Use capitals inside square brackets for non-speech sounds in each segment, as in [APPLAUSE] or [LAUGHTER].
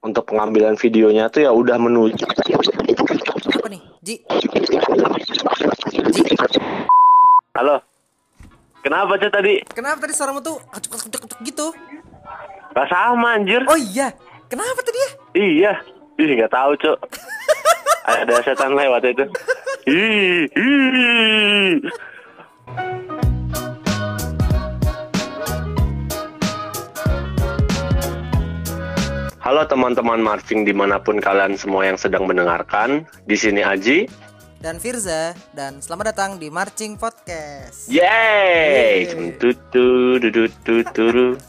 untuk pengambilan videonya tuh ya udah menuju Apa nih? Ji. Ji. halo kenapa tuh tadi Kenapa tadi suaramu tuh gitu? Gak sama anjir Oh iya. Kenapa tadi ya? iya ih nggak tahu cok ada setan lewat itu ih, ih. Halo teman-teman Marving di mana pun kalian semua yang sedang mendengarkan Di sini Aji Dan Firza dan selamat datang di Marching Podcast. Yeay Yeay. Tutu dudu tuturu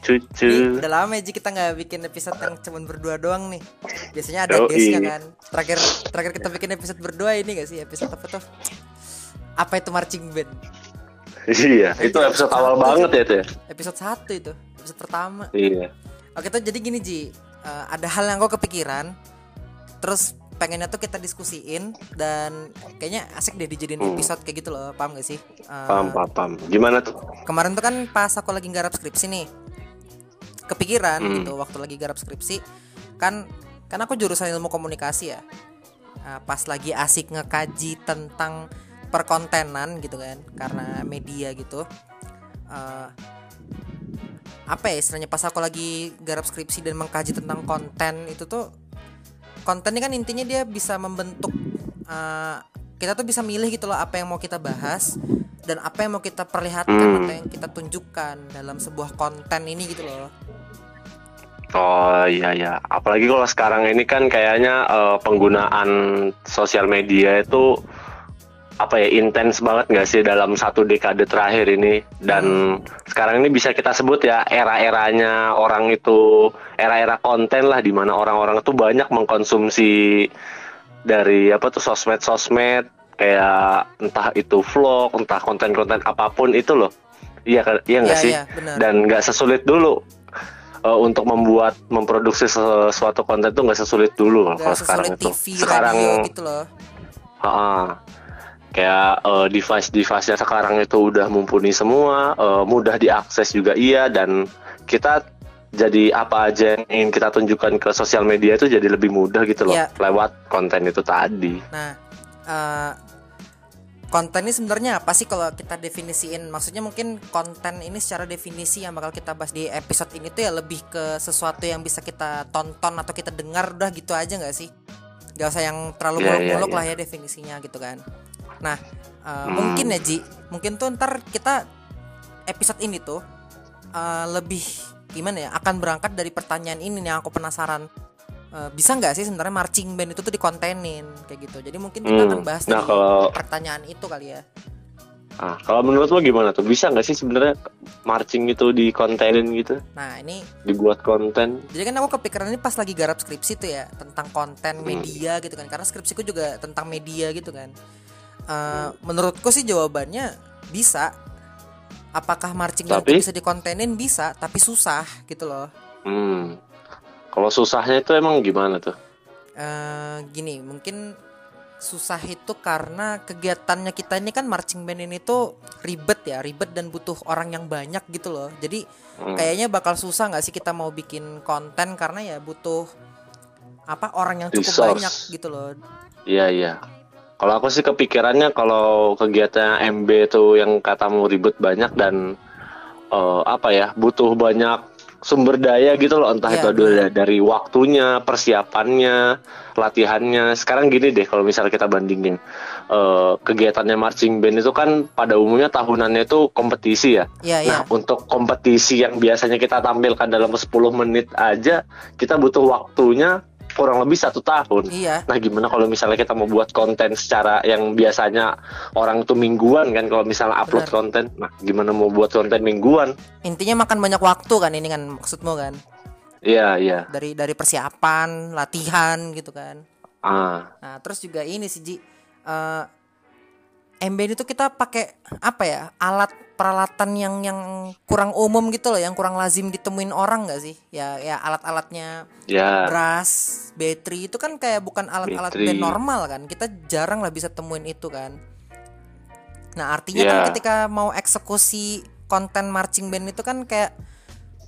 Cucu Ini udah lama ya Ji kita nggak bikin episode yang cuma berdua doang nih. Biasanya ada guestnya kan. Terakhir terakhir kita bikin episode berdua ini gak sih episode apa tuh? Apa itu marching band? Iya itu episode awal banget ya itu ya Episode 1 itu, episode pertama. Iya Oke tuh jadi gini Ji, Eh, ada hal yang kau kepikiran, terus pengennya tuh kita diskusiin dan kayaknya asik deh dijadiin episode kayak gitu loh, paham gak sih? Hmm. Paham paham paham Gimana tuh kemarin tuh kan pas aku lagi garap skripsi nih kepikiran Hmm. gitu waktu lagi garap skripsi kan kan aku jurusan ilmu komunikasi ya Nah, pas lagi asik ngekaji tentang perkontenan gitu kan karena media gitu Eh, apa ya istilahnya pas aku lagi garap skripsi dan mengkaji tentang konten itu tuh konten ini kan intinya dia bisa membentuk eh, kita tuh bisa milih gitu loh apa yang mau kita bahas dan apa yang mau kita perlihatkan Hmm. atau yang kita tunjukkan dalam sebuah konten ini gitu loh Oh iya ya, apalagi kalau sekarang ini kan kayaknya eh, penggunaan sosial media itu apa ya intens banget nggak sih dalam satu dekade terakhir ini dan sekarang ini bisa kita sebut ya era-eranya orang itu era-era konten lah di mana orang-orang itu banyak mengkonsumsi dari apa tuh sosmed-sosmed kayak entah itu vlog, entah konten-konten apa pun itu loh. Iya kan, iya nggak Iya, sih? benar. Dan nggak sesulit dulu eh, untuk membuat memproduksi sesuatu konten tuh nggak sesulit dulu Gak kalau sekarang sesulit itu. TV, sekarang radio gitu loh ah, kayak eh, device-device-nya sekarang itu udah mumpuni semua, eh, mudah diakses juga iya dan kita jadi apa aja yang ingin kita tunjukkan ke sosial media itu jadi lebih mudah gitu loh Iya. lewat konten itu tadi. Nah, eh, konten ini sebenarnya apa sih kalau kita definisiin? Maksudnya mungkin konten ini secara definisi yang bakal kita bahas di episode ini tuh ya lebih ke sesuatu yang bisa kita tonton atau kita dengar udah gitu aja nggak sih? Gak usah yang terlalu Iya, iya, muluk-muluk iya. lah ya definisinya gitu kan. Nah, eh, Hmm. mungkin ya Ji, mungkin tuh ntar kita episode ini tuh eh, lebih gimana ya? Akan berangkat dari pertanyaan ini nih yang aku penasaran. Eh, bisa nggak sih sebenarnya marching band itu tuh dikontenin kayak gitu jadi mungkin kita Hmm. akan bahas Nah, kalau- pertanyaan itu kali ya Ah, kalau menurut lo gimana tuh? Bisa nggak sih sebenarnya marching itu dikontenin gitu, nah ini dibuat konten? jadi kan aku kepikiran ini pas lagi garap skripsi tuh ya tentang konten Hmm. media gitu kan karena skripsiku juga tentang media gitu kan Eh, menurutku sih jawabannya bisa apakah marching band Tapi? itu bisa dikontenin bisa tapi susah gitu loh Hmm. Kalau susahnya itu emang gimana tuh? eh gini mungkin susah itu karena kegiatannya kita ini kan marching band ini tuh ribet ya ribet dan butuh orang yang banyak gitu loh jadi Hmm. kayaknya bakal susah nggak sih kita mau bikin konten karena ya butuh apa orang yang cukup Resource. banyak gitu loh Iya iya. Kalau aku sih kepikirannya kalau kegiatan MB tuh yang katamu ribet banyak dan eh, apa ya butuh banyak sumber daya gitu loh entah Iya, itu ada dari waktunya, persiapannya, latihannya. Sekarang gini deh kalau misalnya kita bandingin eh, kegiatannya marching band itu kan pada umumnya tahunannya itu kompetisi ya. Iya Nah, iya untuk kompetisi yang biasanya kita tampilkan dalam 10 menit aja, kita butuh waktunya kurang lebih satu tahun. iya Nah, gimana kalau misalnya kita mau buat konten secara yang biasanya orang itu mingguan kan kalau misalnya upload Benar. konten. Nah, gimana mau buat konten mingguan? intinya makan banyak waktu kan ini kan maksudmu kan Iya, iya. dari dari persiapan latihan gitu kan Ah, Nah, terus juga ini sih Ji. Eh MB itu kita pakai apa ya? Alat peralatan yang yang kurang umum gitu loh, yang kurang lazim ditemuin orang nggak sih? Ya ya alat-alatnya ya. beras, battery itu kan kayak bukan alat-alat band normal kan. Kita jarang lah bisa temuin itu kan. Nah, artinya kan Ya. ketika mau eksekusi konten marching band itu kan kayak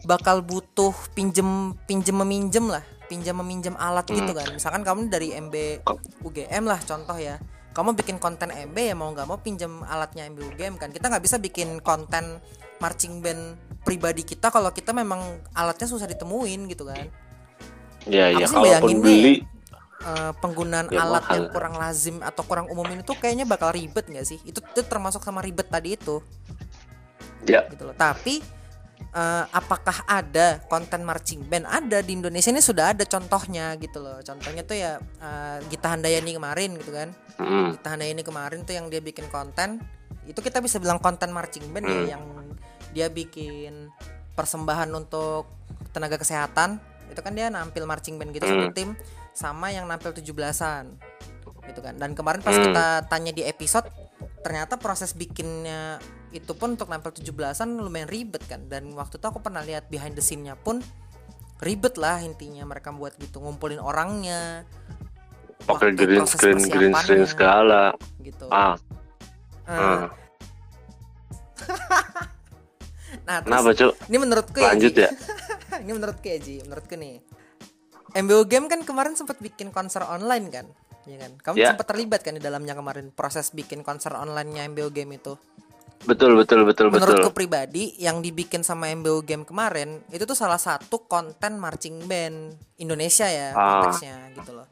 bakal butuh pinjem pinjem meminjem lah pinjam meminjam alat gitu kan misalkan kamu dari MB UGM lah contoh ya kamu bikin konten MB ya mau nggak mau pinjam alatnya MB UGM kan. Kita nggak bisa bikin konten marching band pribadi kita kalau kita memang alatnya susah ditemuin gitu kan. Ya ya sih kalaupun bayanginnya beli eh, penggunaan Ya, alat mahal. yang kurang lazim atau kurang umum ini tuh kayaknya bakal ribet nggak sih? Itu, itu termasuk sama ribet tadi itu. Ya. Gitu loh. Tapi eh, apakah ada konten marching band? Ada di Indonesia ini sudah ada contohnya gitu loh. Contohnya tuh ya eh, Gita Handayani kemarin gitu kan. mm, Gita Handayani kemarin tuh yang dia bikin konten itu kita bisa bilang konten marching band ya yang dia bikin persembahan untuk tenaga kesehatan. Itu kan dia nampil marching band gitu satu tim sama yang nampil 17-an gitu kan. Dan kemarin pas Hmm. kita tanya di episode ternyata proses bikinnya itu pun untuk nampil 17-an lumayan ribet kan. Dan waktu itu aku pernah lihat behind the scene-nya pun ribet lah intinya mereka buat gitu ngumpulin orangnya pakai green screen green screen segala. gitu. Ah. Eh, ah. [LAUGHS] nah terus kenapa cuk? ini menurutku ya lanjut Ji. ya. [LAUGHS] Ini menurutku ya Ji. Menurutku nih MBO Game kan kemarin sempat bikin konser online kan? Ya kan? Kamu Ya. sempat terlibat kan di dalamnya kemarin proses bikin konser online-nya MBO Game itu betul betul betul betul menurutku pribadi yang dibikin sama MBO Game kemarin itu tuh salah satu konten marching band Indonesia ya Ah. konteksnya gitu loh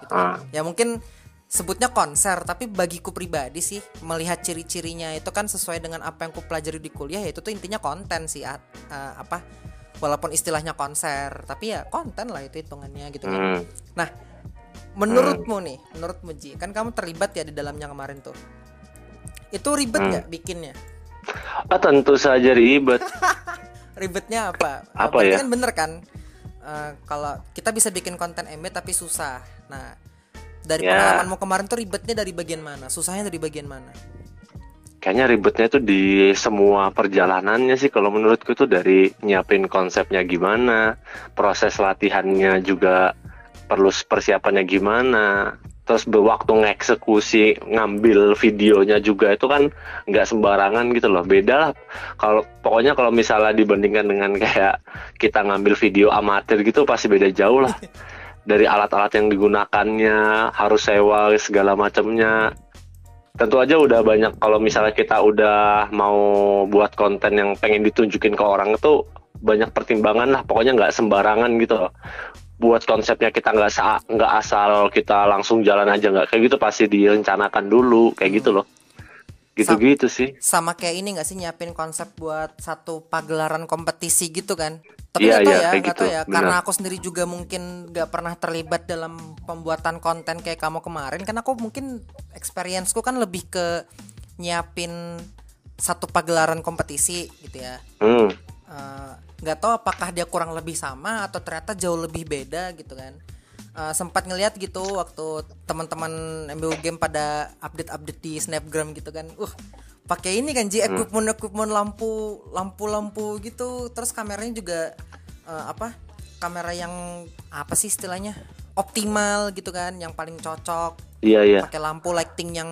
gitu. Ah. ya mungkin sebutnya konser tapi bagiku pribadi sih melihat ciri-cirinya itu kan sesuai dengan apa yang ku pelajari di kuliah ya itu tuh intinya konten sih at- eh, apa walaupun istilahnya konser tapi ya konten lah itu hitungannya gitu kan Hmm. Nah, menurutmu nih, menurutmu Ji, kan kamu terlibat ya di dalamnya kemarin tuh. Itu ribet Hmm. nggak bikinnya? ah tentu saja ribet [LAUGHS] Ribetnya apa? Apa Berarti ya? kan bener kan? Eh, kalau kita bisa bikin konten MB tapi susah. Nah, dari Ya. pengalamanmu kemarin tuh ribetnya dari bagian mana? Susahnya dari bagian mana? kayaknya ribetnya itu di semua perjalanannya sih kalau menurutku tuh dari nyiapin konsepnya gimana proses latihannya juga perlu persiapannya gimana terus waktu ngeksekusi ngambil videonya juga itu kan nggak sembarangan gitu loh. Beda lah. Kalau pokoknya kalau misalnya dibandingkan dengan kayak kita ngambil video amatir gitu pasti beda jauh lah. [LAUGHS] Dari alat-alat yang digunakannya harus sewa segala macamnya. Tentu aja udah banyak kalau misalnya kita udah mau buat konten yang pengen ditunjukin ke orang itu banyak pertimbangan lah. Pokoknya nggak sembarangan gitu loh buat konsepnya kita nggak sa- nggak asal kita langsung jalan aja nggak kayak gitu pasti direncanakan dulu kayak gitu loh gitu-gitu sih Sama kayak ini nggak sih nyiapin konsep buat satu pagelaran kompetisi gitu kan? Tapi nggak tahu iya, ya, tahu gitu, ya. benar. Karena aku sendiri juga mungkin nggak pernah terlibat dalam pembuatan konten kayak kamu kemarin. Kan aku mungkin experienceku kan lebih ke nyiapin satu pagelaran kompetisi gitu ya. hmm. Eh, nggak tahu apakah dia kurang lebih sama atau ternyata jauh lebih beda gitu kan. Eh, sempat ngeliat gitu waktu teman-teman MBU game pada update-update di snapgram gitu kan. Uh pakai ini kan Ji equipment equipment lampu lampu lampu gitu. Terus kameranya juga eh, apa kamera yang apa sih istilahnya? Optimal gitu kan yang paling cocok. Iya iya. Pakai lampu lighting yang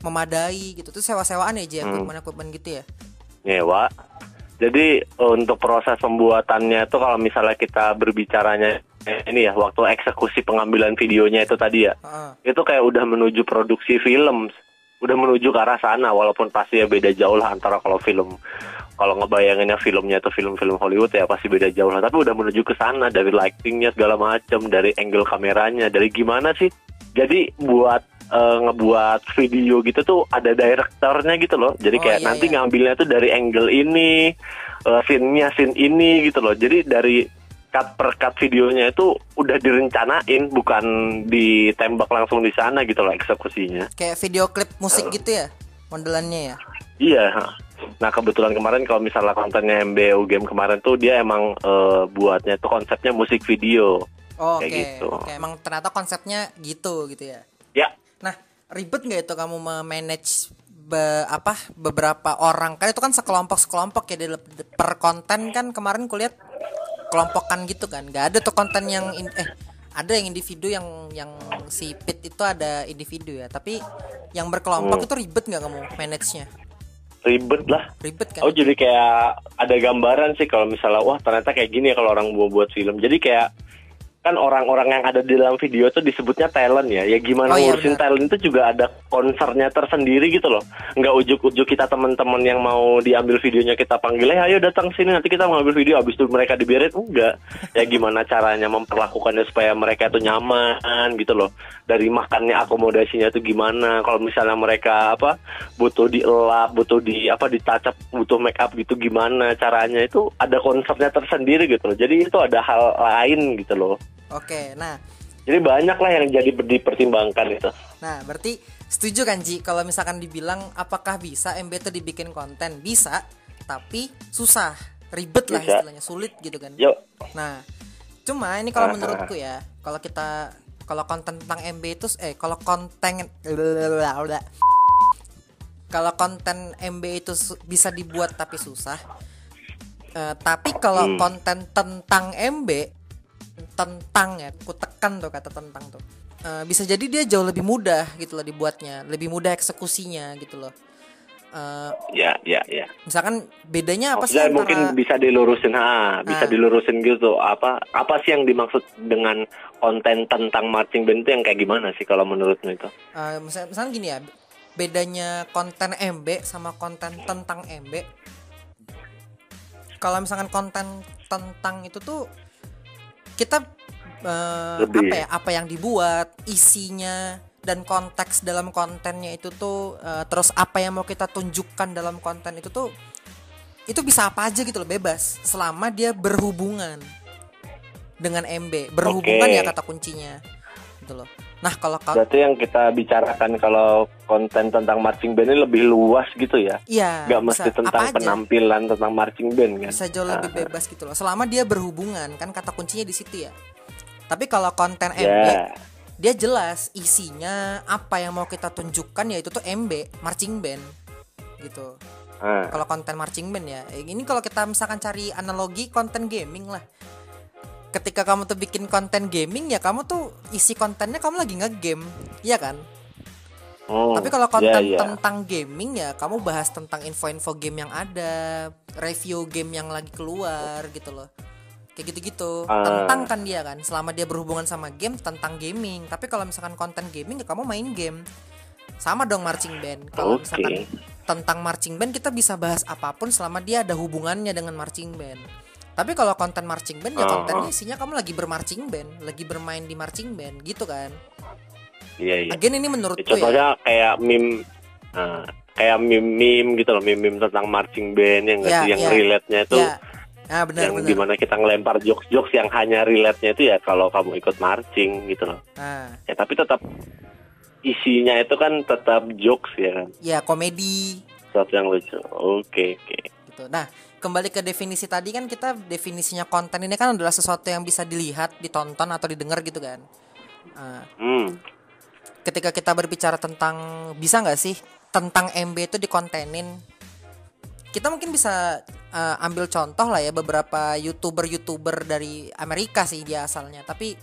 memadai gitu. Tuh sewa-sewaan ya Ji equipment equipment gitu ya? Nyewa jadi untuk proses pembuatannya itu kalau misalnya kita berbicaranya ini ya waktu eksekusi pengambilan videonya itu tadi ya Heeh. itu kayak udah menuju produksi film. Udah menuju ke arah sana walaupun pasti ya beda jauh lah antara kalau film kalau ngebayanginnya filmnya itu film-film Hollywood ya pasti beda jauh lah. Tapi udah menuju ke sana dari lightingnya segala macam dari angle kameranya dari gimana sih? Jadi buat eh, ngebuat video gitu tuh ada direkturnya gitu loh. Jadi Oh, kayak iya, nanti iya. ngambilnya tuh dari angle ini eh, scene-nya scene ini gitu loh. Jadi dari cut per cut videonya itu udah direncanain bukan ditembak langsung di sana gitu loh eksekusinya. Kayak video klip musik gitu ya modelannya ya? Iya nah kebetulan kemarin kalau misalnya kontennya MBU game kemarin tuh dia emang eh, buatnya tuh konsepnya musik video. Oh, oke. Kayak gitu. oke emang ternyata konsepnya gitu gitu ya nah ribet nggak itu kamu memanage be- apa beberapa orang? Kan itu kan sekelompok sekelompok ya per konten kan kemarin kulihat kelompokan gitu kan. Nggak ada tuh konten yang in- eh ada yang individu yang yang si pit itu ada individu ya. Tapi yang berkelompok Hmm. itu ribet nggak kamu manage nya ribet lah. Ribet kan? Oh jadi kayak ada gambaran sih kalau misalnya wah ternyata kayak gini ya kalau orang mau buat film. Jadi kayak kan orang-orang yang ada di dalam video itu disebutnya talent ya. Ya gimana Oh, iya, ngurusin benar. talent itu juga ada konsernya tersendiri gitu loh. Nggak ujuk-ujuk kita teman-teman yang mau diambil videonya kita panggil, "Eh, ayo datang sini nanti kita mau ambil video habis itu mereka dibiarin enggak. Ya gimana caranya memperlakukannya supaya mereka itu nyaman gitu loh. Dari makannya akomodasinya itu gimana. Kalau misalnya mereka apa butuh dielap, butuh di apa ditacap, butuh make up gitu gimana caranya itu ada konsepnya tersendiri gitu loh. Jadi itu ada hal lain gitu loh. Oke, nah, Jadi banyak lah yang jadi dipertimbangkan itu. nah berarti setuju kan Ji kalau misalkan dibilang apakah bisa MB itu dibikin konten? Bisa, tapi susah, ribet lah Bisa. istilahnya, sulit gitu kan. Yuk, Nah, cuma ini kalau Ah. menurutku ya, kalau kita kalau konten tentang MB itu eh kalau konten kalau konten MB itu bisa dibuat tapi susah. Eh, tapi kalau Hmm. konten tentang MB tentang ya, ku tekan tuh kata tentang tuh. Eh, bisa jadi dia jauh lebih mudah gitu loh dibuatnya, lebih mudah eksekusinya gitu loh. Eh, ya, ya, ya. misalkan bedanya apa sih Maksudnya antara mungkin bisa dilurusin, ha, bisa Ah. dilurusin gitu. Apa, apa sih yang dimaksud dengan konten tentang marching band itu yang kayak gimana sih kalau menurutmu itu? Eh, misalnya, misalnya gini ya bedanya konten MB sama konten tentang MB kalau misalkan konten tentang itu tuh kita Lebih. apa ya apa yang dibuat isinya dan konteks dalam kontennya itu tuh eh, terus apa yang mau kita tunjukkan dalam konten itu tuh itu bisa apa aja gitu loh bebas selama dia berhubungan dengan MB berhubungan Oke. ya kata kuncinya gitu loh nah kalau kau Berarti yang kita bicarakan kalau konten tentang marching band ini lebih luas gitu ya? Iya, Gak mesti tentang penampilan tentang marching band kan? Bisa jauh lebih Ah. bebas gitu loh. Selama dia berhubungan kan kata kuncinya di situ ya. Tapi kalau konten MB Ya, dia jelas isinya apa yang mau kita tunjukkan yaitu tuh MB marching band gitu. ah, Kalau konten marching band ya. Ini kalau kita misalkan cari analogi konten gaming lah. Ketika kamu tuh bikin konten gaming ya kamu tuh isi kontennya kamu lagi nge-game, iya kan? oh, Tapi kalau konten ya. tentang gaming ya kamu bahas tentang info-info game yang ada, review game yang lagi keluar gitu loh. Kayak gitu-gitu. Ah. Tentang kan dia kan, selama dia berhubungan sama game tentang gaming. Tapi kalau misalkan konten gaming ya kamu main game. Sama dong marching band. Kalau Oke. misalkan tentang marching band kita bisa bahas apa pun selama dia ada hubungannya dengan marching band. Tapi kalau konten marching band ya Ah. kontennya isinya kamu lagi bermarching band, lagi bermain di marching band gitu kan. Iya, iya. Again ini Ya, menurutku ya. contohnya kayak meme, ah, kayak meme, meme gitu loh, meme, meme tentang marching band yang Ya, sih, yang ya. relate-nya itu Ya. Ah benar yang benar. di mana kita ngelempar jokes-jokes yang hanya relate-nya itu ya kalau kamu ikut marching gitu loh. Nah, Ya tapi tetap isinya itu kan tetap jokes ya kan, ya komedi sesuatu yang lucu. Oke oke. gitu. Nah, kembali ke definisi tadi kan kita definisinya konten ini kan adalah sesuatu yang bisa dilihat, ditonton atau didengar gitu kan. Ah, Hmm. ketika kita berbicara tentang bisa nggak sih tentang MB itu dikontenin? Kita mungkin bisa uh, ambil contoh lah ya beberapa youtuber-youtuber dari Amerika sih dia asalnya. Tapi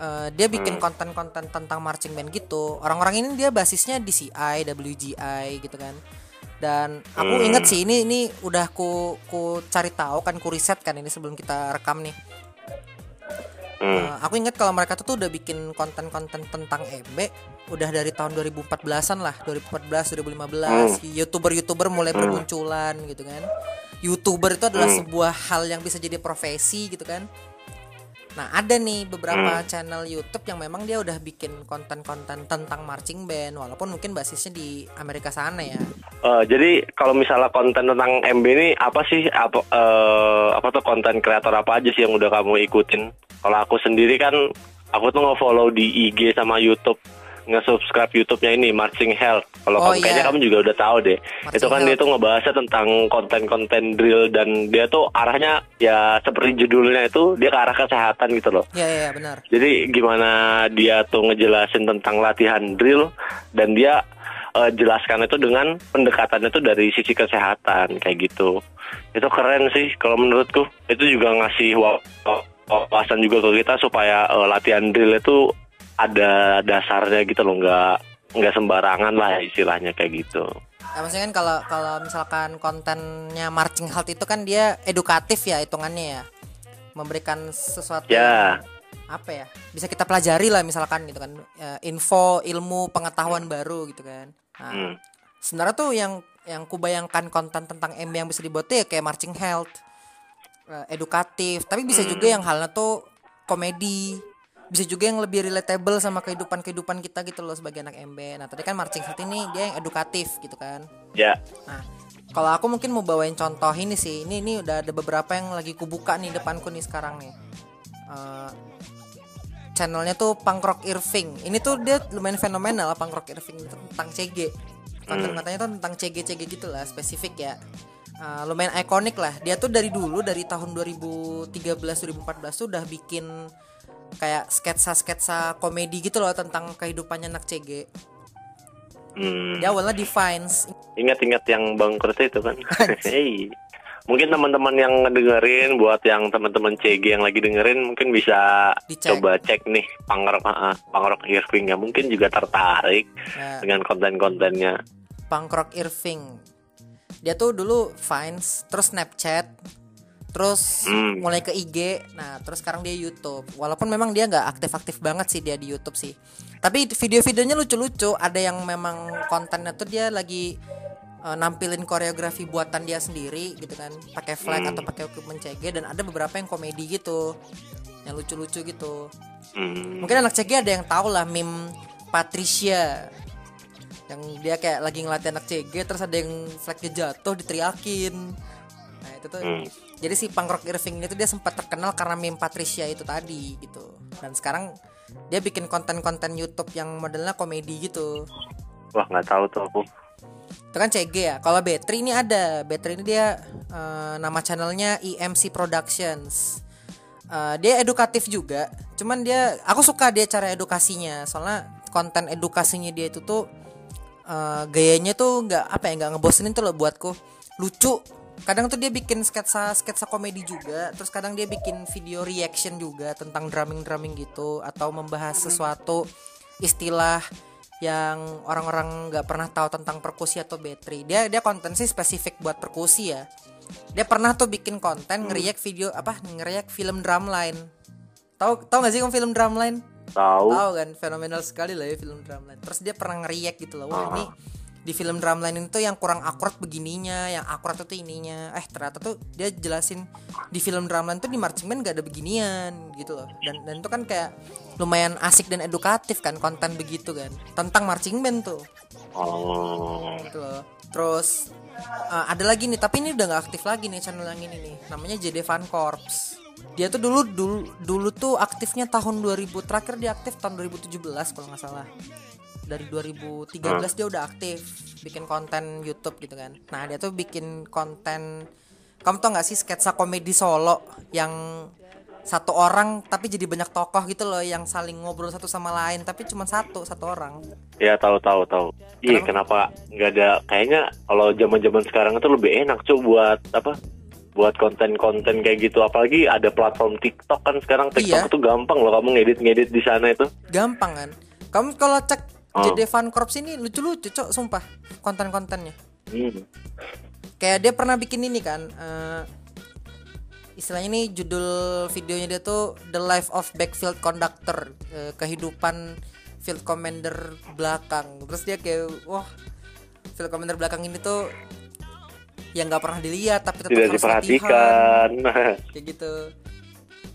uh, dia bikin konten-konten tentang marching band gitu. Orang-orang ini dia basisnya DCI, WGI gitu kan dan aku Hmm. inget sih ini ini udah ku ku cari tahu kan ku riset kan ini sebelum kita rekam nih Hmm. Uh, aku ingat kalau mereka tuh, tuh udah bikin konten-konten tentang MB udah dari tahun 2014-an lah, 2014, 2015. YouTuber-YouTuber mulai bermunculan gitu kan. YouTuber itu adalah Hmm. sebuah hal yang bisa jadi profesi gitu kan. Nah, ada nih beberapa channel YouTube yang memang dia udah bikin konten-konten tentang marching band walaupun mungkin basisnya di Amerika sana ya. Eh, jadi kalau misalnya konten tentang MB ini apa sih apa eh, apa tuh konten kreator apa aja sih yang udah kamu ikutin? Kalau aku sendiri kan aku tuh nge-follow di IG sama YouTube nge-subscribe YouTube-nya ini Marching Health. Kalau Oh, kamu kayaknya iya. kamu juga udah tahu deh. Marching itu kan dia Health. tuh ngebahasnya tentang konten-konten drill dan dia tuh arahnya ya seperti judulnya itu dia ke arah kesehatan gitu loh. Ya ya, ya benar. Jadi gimana dia tuh ngejelasin tentang latihan drill dan dia eh, jelaskan itu dengan pendekatannya itu dari sisi kesehatan kayak gitu. Itu keren sih kalau menurutku. Itu juga ngasih wa- wawasan juga ke kita supaya eh, latihan drill itu ada dasarnya gitu loh, nggak nggak sembarangan lah istilahnya kayak gitu. Ya, maksudnya kan kalau kalau misalkan kontennya marching health itu kan dia edukatif ya hitungannya ya. Memberikan sesuatu Ya. yang apa ya bisa kita pelajari lah misalkan gitu kan eh, info ilmu pengetahuan baru gitu kan nah, Hmm. sebenarnya tuh yang yang kubayangkan konten tentang MB yang bisa dibuat tuh ya kayak marching health eh, edukatif tapi bisa juga yang halnya tuh komedi bisa juga yang lebih relatable sama kehidupan kehidupan kita gitu loh sebagai anak MB nah tadi kan marching health ini dia yang edukatif gitu kan Ya. Nah, kalau aku mungkin mau bawain contoh ini sih. Ini ini udah ada beberapa yang lagi kubuka nih depanku nih sekarang nih. Eh, channelnya tuh Punk Rock Irving. Ini tuh dia lumayan fenomenal Punk Rock Irving tentang CG. Konten katanya tuh tentang CG CG gitu lah, spesifik ya. Eh, lumayan ikonik lah. Dia tuh dari dulu dari tahun 2013 2014 tuh udah bikin kayak sketsa-sketsa komedi gitu loh tentang kehidupannya anak CG. Hmm. Dia awalnya di Vines. Ingat-ingat yang Bang Kursa itu kan. [LAUGHS] Hei. Mungkin teman-teman yang ngedengerin buat yang teman-teman CG yang lagi dengerin mungkin bisa Dicek. coba cek nih Pangrok uh, Pangrok Irving ya mungkin juga tertarik Ya. dengan konten-kontennya. Punk Rock Irving. Dia tuh dulu Vines, terus Snapchat, terus Hmm. mulai ke IG. Nah, terus sekarang dia YouTube. Walaupun memang dia nggak aktif-aktif banget sih dia di YouTube sih. Tapi video-videonya lucu-lucu. Ada yang memang kontennya tuh dia lagi eh, nampilin koreografi buatan dia sendiri gitu kan, pakai flag atau pakai equipment CG dan ada beberapa yang komedi gitu. Yang lucu-lucu gitu. Hmm. Mungkin anak CG ada yang tahu lah meme Patricia yang dia kayak lagi ngelatih anak CG terus ada yang flagnya jatuh diteriakin. Nah, itu tuh Hmm. Jadi si Punk Rock Irving itu dia sempat terkenal karena meme Patricia itu tadi gitu. Dan sekarang dia bikin konten-konten YouTube yang modelnya komedi gitu. Wah nggak tahu tuh aku. Itu kan CG ya. Kalau Betri ini ada. Betri ini dia eh, nama channelnya EMC Productions. Eh, dia edukatif juga. Cuman dia aku suka dia cara edukasinya. Soalnya konten edukasinya dia itu tuh eh, gayanya tuh nggak apa ya nggak ngebosenin tuh loh buatku. Lucu. Kadang tuh dia bikin sketsa sketsa komedi juga, terus kadang dia bikin video reaction juga tentang drumming drumming gitu atau membahas sesuatu istilah yang orang-orang nggak pernah tahu tentang perkusi atau battery. Dia dia konten sih spesifik buat perkusi ya. Dia pernah tuh bikin konten ngeriak video apa ngeriak film drumline. Tahu tahu nggak sih kamu film drumline? Tahu. Tahu kan fenomenal sekali lah ya film drumline. Terus dia pernah ngeriak gitu loh. Wah, ini di film drumline ini tuh yang kurang akurat begininya, yang akurat itu ininya. Eh ternyata tuh dia jelasin di film drumline tuh di marching band gak ada beginian gitu loh. Dan dan itu kan kayak lumayan asik dan edukatif kan konten begitu kan tentang marching band tuh Oh. gitu loh. Terus eh, ada lagi nih, tapi ini udah nggak aktif lagi nih channel yang ini nih. Namanya JD Fan Corps. Dia tuh dulu dulu dulu tuh aktifnya tahun 2000, terakhir dia aktif tahun 2017 kalau nggak salah. Dari 2013 dia udah aktif bikin konten YouTube gitu kan. Nah, dia tuh bikin konten kamu tau nggak sih sketsa komedi solo yang satu orang tapi jadi banyak tokoh gitu loh yang saling ngobrol satu sama lain tapi cuma satu satu orang Ya tahu tahu tahu. Iya kenapa nggak ada kayaknya kalau zaman-zaman sekarang itu lebih enak cuy buat apa? Buat konten-konten kayak gitu apalagi ada platform TikTok kan sekarang TikTok Iya. itu gampang loh kamu ngedit-ngedit di sana itu. gampang kan kamu kalau cek Oh. Fan Corps ini lucu-lucu cok sumpah konten-kontennya Hmm. kayak dia pernah bikin ini kan eh, istilahnya ini judul videonya dia tuh The Life of Backfield Conductor eh, kehidupan field commander belakang terus dia kayak wah field commander belakang ini tuh yang nggak pernah dilihat tapi tetap Tidak harus latihan diperhatikan. [LAUGHS] kayak gitu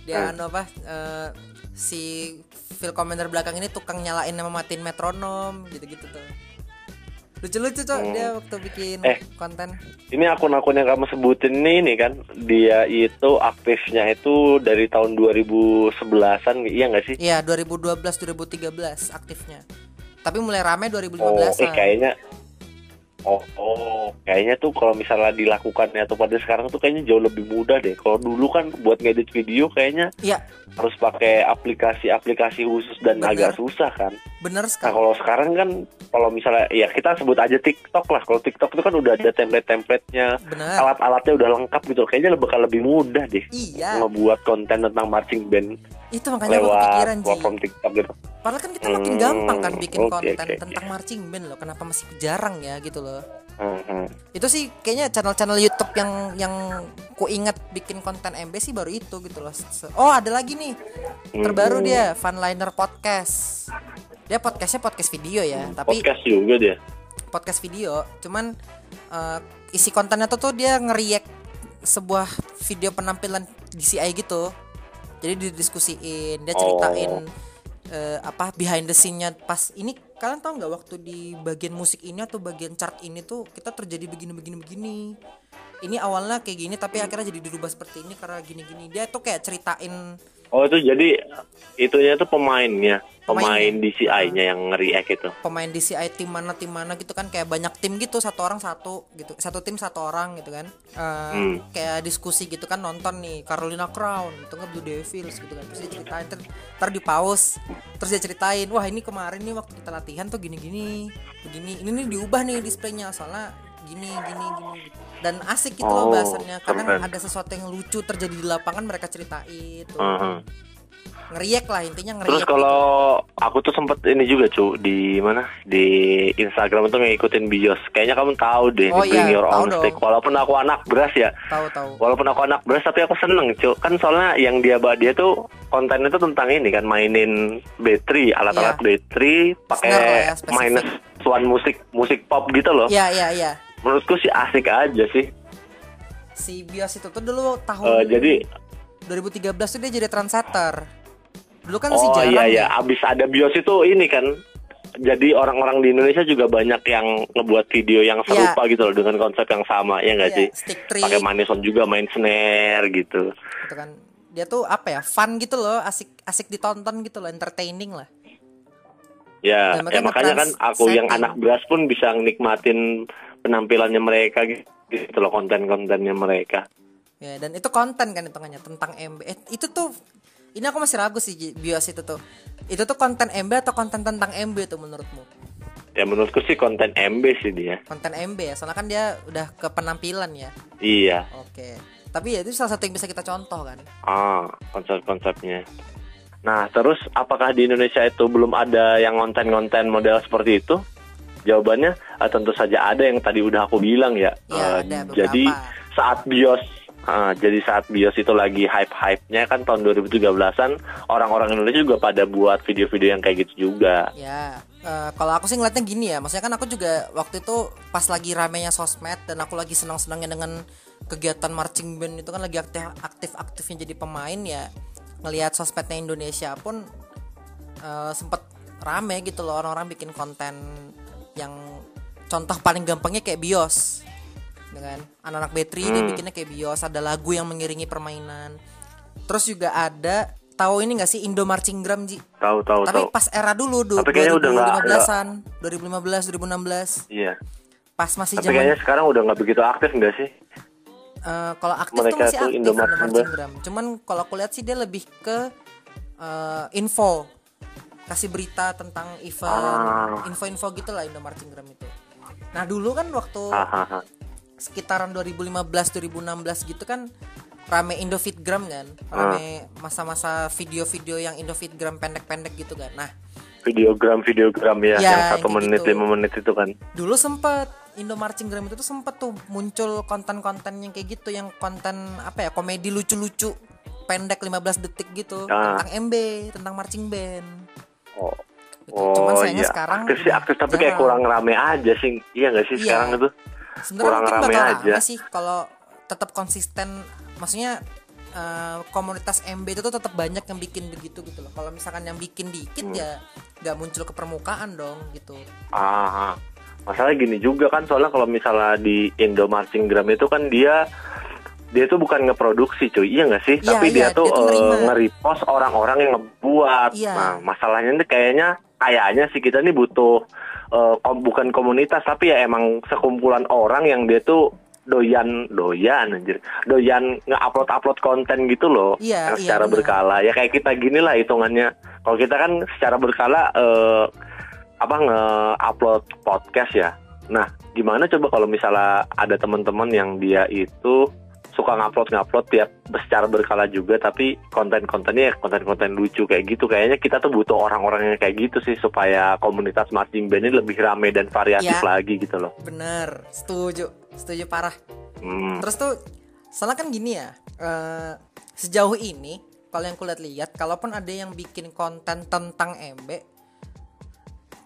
dia anu apa eh, si field commander belakang ini tukang nyalain sama matiin metronom gitu-gitu tuh. Lucu-lucu cok dia waktu bikin Eh. konten. Ini akun-akun yang kamu sebutin ini, ini kan dia itu aktifnya itu dari tahun 2011-an iya nggak sih? Iya 2012 2013 aktifnya. Tapi mulai rame 2015 Oh, eh kayaknya Oh, oh, kayaknya tuh kalau misalnya dilakukannya atau pada sekarang tuh kayaknya jauh lebih mudah deh. Kalau dulu kan buat ngedit video kayaknya Iya harus pakai aplikasi-aplikasi khusus dan Bener. agak susah kan. Bener Nah sekali kalau sekarang kan kalau misalnya ya kita sebut aja TikTok lah. Kalau TikTok itu kan udah ada [LAUGHS] template-templatenya, alat-alatnya udah lengkap gitu. Kayaknya bakal lebih mudah deh iya ngebuat konten tentang marching band itu makanya lewat platform TikTok gitu. Padahal kan kita makin Hmm, gampang kan bikin oke, konten oke. tentang marching band loh. Kenapa masih jarang ya gitu loh. Mhm. Itu sih kayaknya channel-channel YouTube yang yang ku inget bikin konten MB sih baru itu gitu loh. Oh, ada lagi nih. Terbaru Hmm. dia Funliner Podcast. Dia podcastnya podcast video ya, tapi podcast juga dia podcast video. Cuman eh, isi kontennya tuh tuh dia ngeriak sebuah video penampilan DCI gitu. Jadi didiskusiin, dia ceritain Oh. Eh, apa behind the scene-nya pas ini kalian tahu nggak waktu di bagian musik ini atau bagian chart ini tuh kita terjadi begini begini begini. Ini awalnya kayak gini tapi akhirnya jadi dirubah seperti ini karena gini-gini. Dia tuh kayak ceritain oh itu jadi itunya tuh pemainnya pemain. DCI-nya yang nge-react itu pemain DCI tim mana tim mana gitu kan kayak banyak tim gitu satu orang satu gitu satu tim satu orang gitu kan Eh, Hmm. kayak diskusi gitu kan nonton nih Carolina Crown itu kan Blue Devils gitu kan terus dia ceritain ter, ntar di pause terus dia ceritain wah ini kemarin nih waktu kita latihan tuh gini gini begini ini nih diubah nih displaynya soalnya gini gini gini gitu. dan asik gitu loh Oh, bahasannya kadang keren. ada sesuatu yang lucu terjadi di lapangan mereka ceritain tuh Mhm. Ngeriak lah intinya ngeriak Terus gitu. kalau aku tuh sempet ini juga cu di mana di Instagram itu ngikutin bios. Kayaknya kamu tahu deh Oh di Bring iya, Your Own dong. Stick. Walaupun aku anak beras ya, tahu tahu walaupun aku anak beras tapi aku seneng cu. Kan soalnya yang dia bawa dia tuh kontennya tuh tentang ini kan mainin B3 alat-alat Iya. B3 pakai ya, spesifik. minus one musik musik pop gitu loh. Iya iya iya Menurutku sih asik aja sih. si Bios itu tuh dulu tahun Eh, jadi 2013 tuh dia jadi trendsetter. Dulu kan masih oh jarang iya ya. iya, abis ada bios itu ini kan. Jadi orang-orang di Indonesia juga banyak yang ngebuat video yang serupa gitu loh dengan konsep yang sama ya nggak Iya, sih? Pakai manison juga main snare gitu. gitu kan. Dia tuh apa ya? Fun gitu loh, asik asik ditonton gitu loh, entertaining lah. Ya, Dan ya makanya kan aku yang setting. anak beras pun bisa nikmatin penampilannya mereka gitu loh konten-kontennya mereka. Ya, dan itu konten kan hitungannya tentang MB. Eh, itu tuh ini aku masih ragu sih Bios itu tuh. Itu tuh konten MB atau konten tentang MB tuh menurutmu? Ya menurutku sih konten MB sih dia. Konten MB ya, soalnya kan dia udah ke penampilan ya. Iya. Oke. Tapi ya itu salah satu yang bisa kita contoh kan. Ah, konsep-konsepnya. Nah, terus apakah di Indonesia itu belum ada yang konten-konten model seperti itu? Jawabannya eh, tentu saja ada yang tadi udah aku bilang ya. Iya, Eh, ada beberapa. jadi saat bios ah, jadi saat bios itu lagi hype-hype-nya kan tahun 2013-an orang-orang Indonesia juga pada buat video-video yang kayak gitu juga. Ya, eh, kalau aku sih ngeliatnya gini ya, maksudnya kan aku juga waktu itu pas lagi ramenya sosmed dan aku lagi senang-senangnya dengan kegiatan marching band itu kan lagi aktif aktif-aktifnya jadi pemain ya, ngelihat sosmednya Indonesia pun eh, sempet rame gitu loh orang-orang bikin konten yang contoh paling gampangnya kayak bios dengan anak-anak B3 dia Hmm. bikinnya kayak bios ada lagu yang mengiringi permainan terus juga ada tahu ini gak sih Indo Marching Gram Ji Tahu tahu tapi tahu. pas era dulu du, Tapi kayaknya udah nggak- 2015-an, 2015, 2016 Iya. pas masih Tapi zaman kayaknya sekarang udah nggak begitu aktif nggak sih? eh, kalau aktif tuh mereka masih tuh aktif Indo Indo Marching Gram. Cuman kalau aku lihat sih dia lebih ke eh, info kasih berita tentang event, Ah. info-info gitu lah Indo Marching Gram itu. Nah, dulu kan waktu Hahaha. Sekitaran 2015 2016 gitu kan rame Indofitgram kan rame masa-masa video-video yang Indofitgram pendek-pendek gitu kan nah Videogram videogram ya, Ya, yang satu kayak menit gitu. lima menit itu kan. dulu sempet Indo Marching Gram itu tuh sempet tuh muncul konten-konten yang kayak gitu yang konten apa ya komedi lucu-lucu pendek 15 detik gitu Ah. tentang MB tentang marching band Oh. Gitu. Cuman sayangnya iya. sekarang aktif sih aktif tapi kayak jarang. kurang rame aja sih. Iya nggak sih Iya. sekarang itu? Sebenarnya mungkin rame bakal aja. sih kalau tetap konsisten maksudnya eh, komunitas MB itu tuh tetap banyak yang bikin begitu gitu loh kalau misalkan yang bikin dikit Hmm. ya nggak muncul ke permukaan dong gitu Ah, masalah gini juga kan soalnya kalau misalnya di Indo Marching Gram itu kan dia dia tuh bukan ngeproduksi cuy iya nggak sih Iya, tapi iya, dia tuh, dia tuh eh, nerima. nge-repost orang-orang yang ngebuat Iya. nah masalahnya ini kayaknya kayaknya sih kita nih butuh eh, kom- bukan komunitas tapi ya emang sekumpulan orang yang dia tuh doyan doyan anjir doyan nge-upload upload konten gitu loh Iya, yang iya, secara benar. berkala ya kayak kita gini lah hitungannya kalau kita kan secara berkala eh, apa nge-upload podcast ya. Nah, gimana coba kalau misalnya ada teman-teman yang dia itu suka ngupload ngupload tiap secara berkala juga tapi konten-kontennya ya konten-konten lucu kayak gitu kayaknya kita tuh butuh orang-orang yang kayak gitu sih supaya komunitas marching band ini lebih rame dan variatif Ya. lagi gitu loh bener setuju setuju parah Hmm. terus tuh soalnya kan gini ya eh, sejauh ini kalau yang kulihat lihat kalaupun ada yang bikin konten tentang MB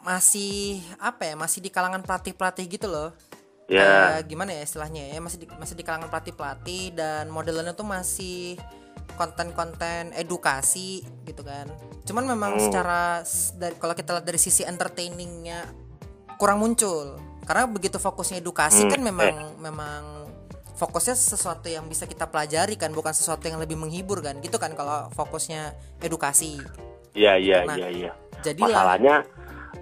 masih apa ya masih di kalangan pelatih pelatih gitu loh ya. Eh, gimana ya istilahnya ya? Masih di, masih di kalangan pelatih pelatih dan modelannya tuh masih konten-konten edukasi gitu kan. Cuman memang Hmm. secara dari kalau kita lihat dari sisi entertainingnya kurang muncul. Karena begitu fokusnya edukasi Hmm, kan memang memang fokusnya sesuatu yang bisa kita pelajari kan bukan sesuatu yang lebih menghibur kan. Gitu kan kalau fokusnya edukasi. Iya iya Nah, iya iya. jadilah masalahnya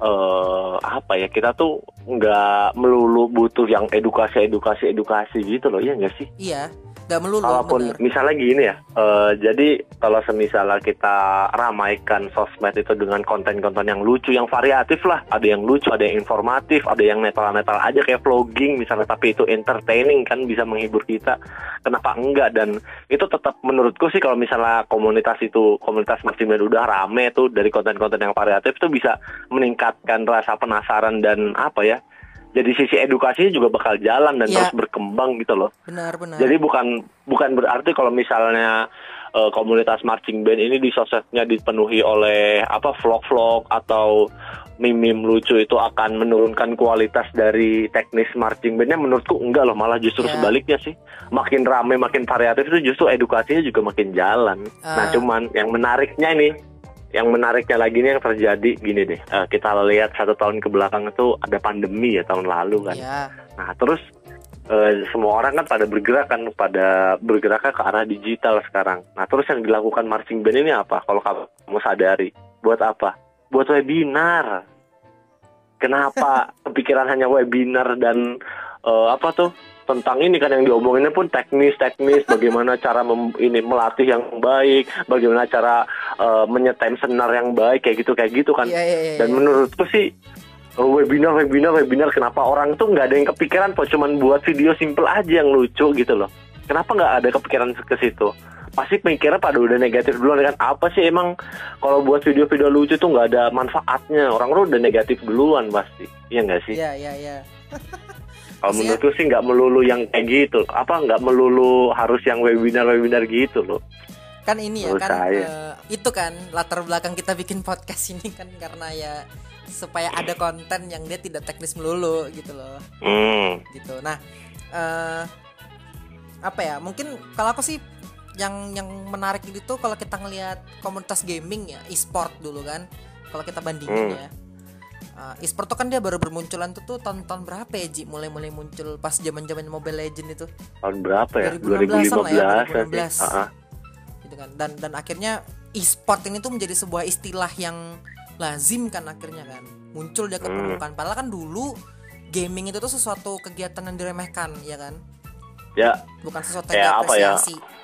eh apa ya kita tuh nggak melulu butuh yang edukasi edukasi edukasi gitu loh ya nggak sih? Iya nggak melulu Kalaupun bener. misalnya gini ya, eh, jadi kalau semisalnya kita ramaikan sosmed itu dengan konten-konten yang lucu, yang variatif lah, ada yang lucu, ada yang informatif, ada yang netral-netral aja kayak vlogging misalnya, tapi itu entertaining kan bisa menghibur kita, kenapa enggak? Dan itu tetap menurutku sih kalau misalnya komunitas itu komunitas band udah rame tuh dari konten-konten yang variatif itu bisa meningkatkan rasa penasaran dan apa ya? Jadi sisi edukasinya juga bakal jalan dan Iya. terus berkembang gitu loh. benar benar Jadi bukan bukan berarti kalau misalnya eh, komunitas marching band ini di sosmednya dipenuhi oleh apa vlog-vlog atau meme-meme lucu itu akan menurunkan kualitas dari teknis marching bandnya menurutku enggak loh malah justru Ya. sebaliknya sih makin rame makin variatif itu justru edukasinya juga makin jalan Ah. nah cuman yang menariknya ini yang menariknya lagi ini yang terjadi gini deh eh, kita lihat satu tahun ke belakang itu ada pandemi ya tahun lalu kan ya Nah, terus eh, semua orang kan pada bergerak kan pada bergeraknya ke arah digital sekarang. Nah, terus yang dilakukan marching band ini apa? Kalau kamu sadari, buat apa? Buat webinar. Kenapa [LAUGHS] kepikiran hanya webinar dan eh, apa tuh? Tentang ini kan yang diomonginnya pun teknis, teknis, bagaimana cara mem- ini melatih yang baik, bagaimana cara eh, menyetem senar yang baik, kayak gitu, kayak gitu kan. Iya, iya, iya, Dan iya. menurutku sih webinar, webinar, webinar. Kenapa orang tuh nggak ada yang kepikiran kok cuman buat video simple aja yang lucu gitu loh. Kenapa nggak ada kepikiran ke situ? Pasti mikirnya pada udah negatif duluan kan apa sih emang kalau buat video-video lucu tuh nggak ada manfaatnya orang lu udah negatif duluan pasti iya nggak sih Iya iya iya. [LAUGHS] kalau menurutku sih nggak melulu yang kayak gitu apa nggak melulu harus yang webinar-webinar gitu loh Kan ini ya Menurut kan saya. eh, itu kan latar belakang kita bikin podcast ini kan karena ya supaya ada konten yang dia tidak teknis melulu gitu loh. hmm Gitu. Nah, eh apa ya? Mungkin kalau aku sih yang yang menarik itu kalau kita ngelihat komunitas gaming ya, e-sport dulu kan. Kalau kita bandingin Hmm. ya. Eh, e-sport tuh kan dia baru bermunculan tuh tuh tahun-tahun berapa ya Ji? Mulai-mulai muncul pas zaman-zaman Mobile Legend itu. Tahun berapa ya? 2016-an lah ya, 2015 2016. sih. Ah, ah. gitu kan. Dan dan akhirnya e-sport ini tuh menjadi sebuah istilah yang lazim kan akhirnya kan. Muncul dia ke Hmm. permukaan padahal kan dulu gaming itu tuh sesuatu kegiatan yang diremehkan ya kan? Ya. Bukan sesuatu Kayak yang apa ya?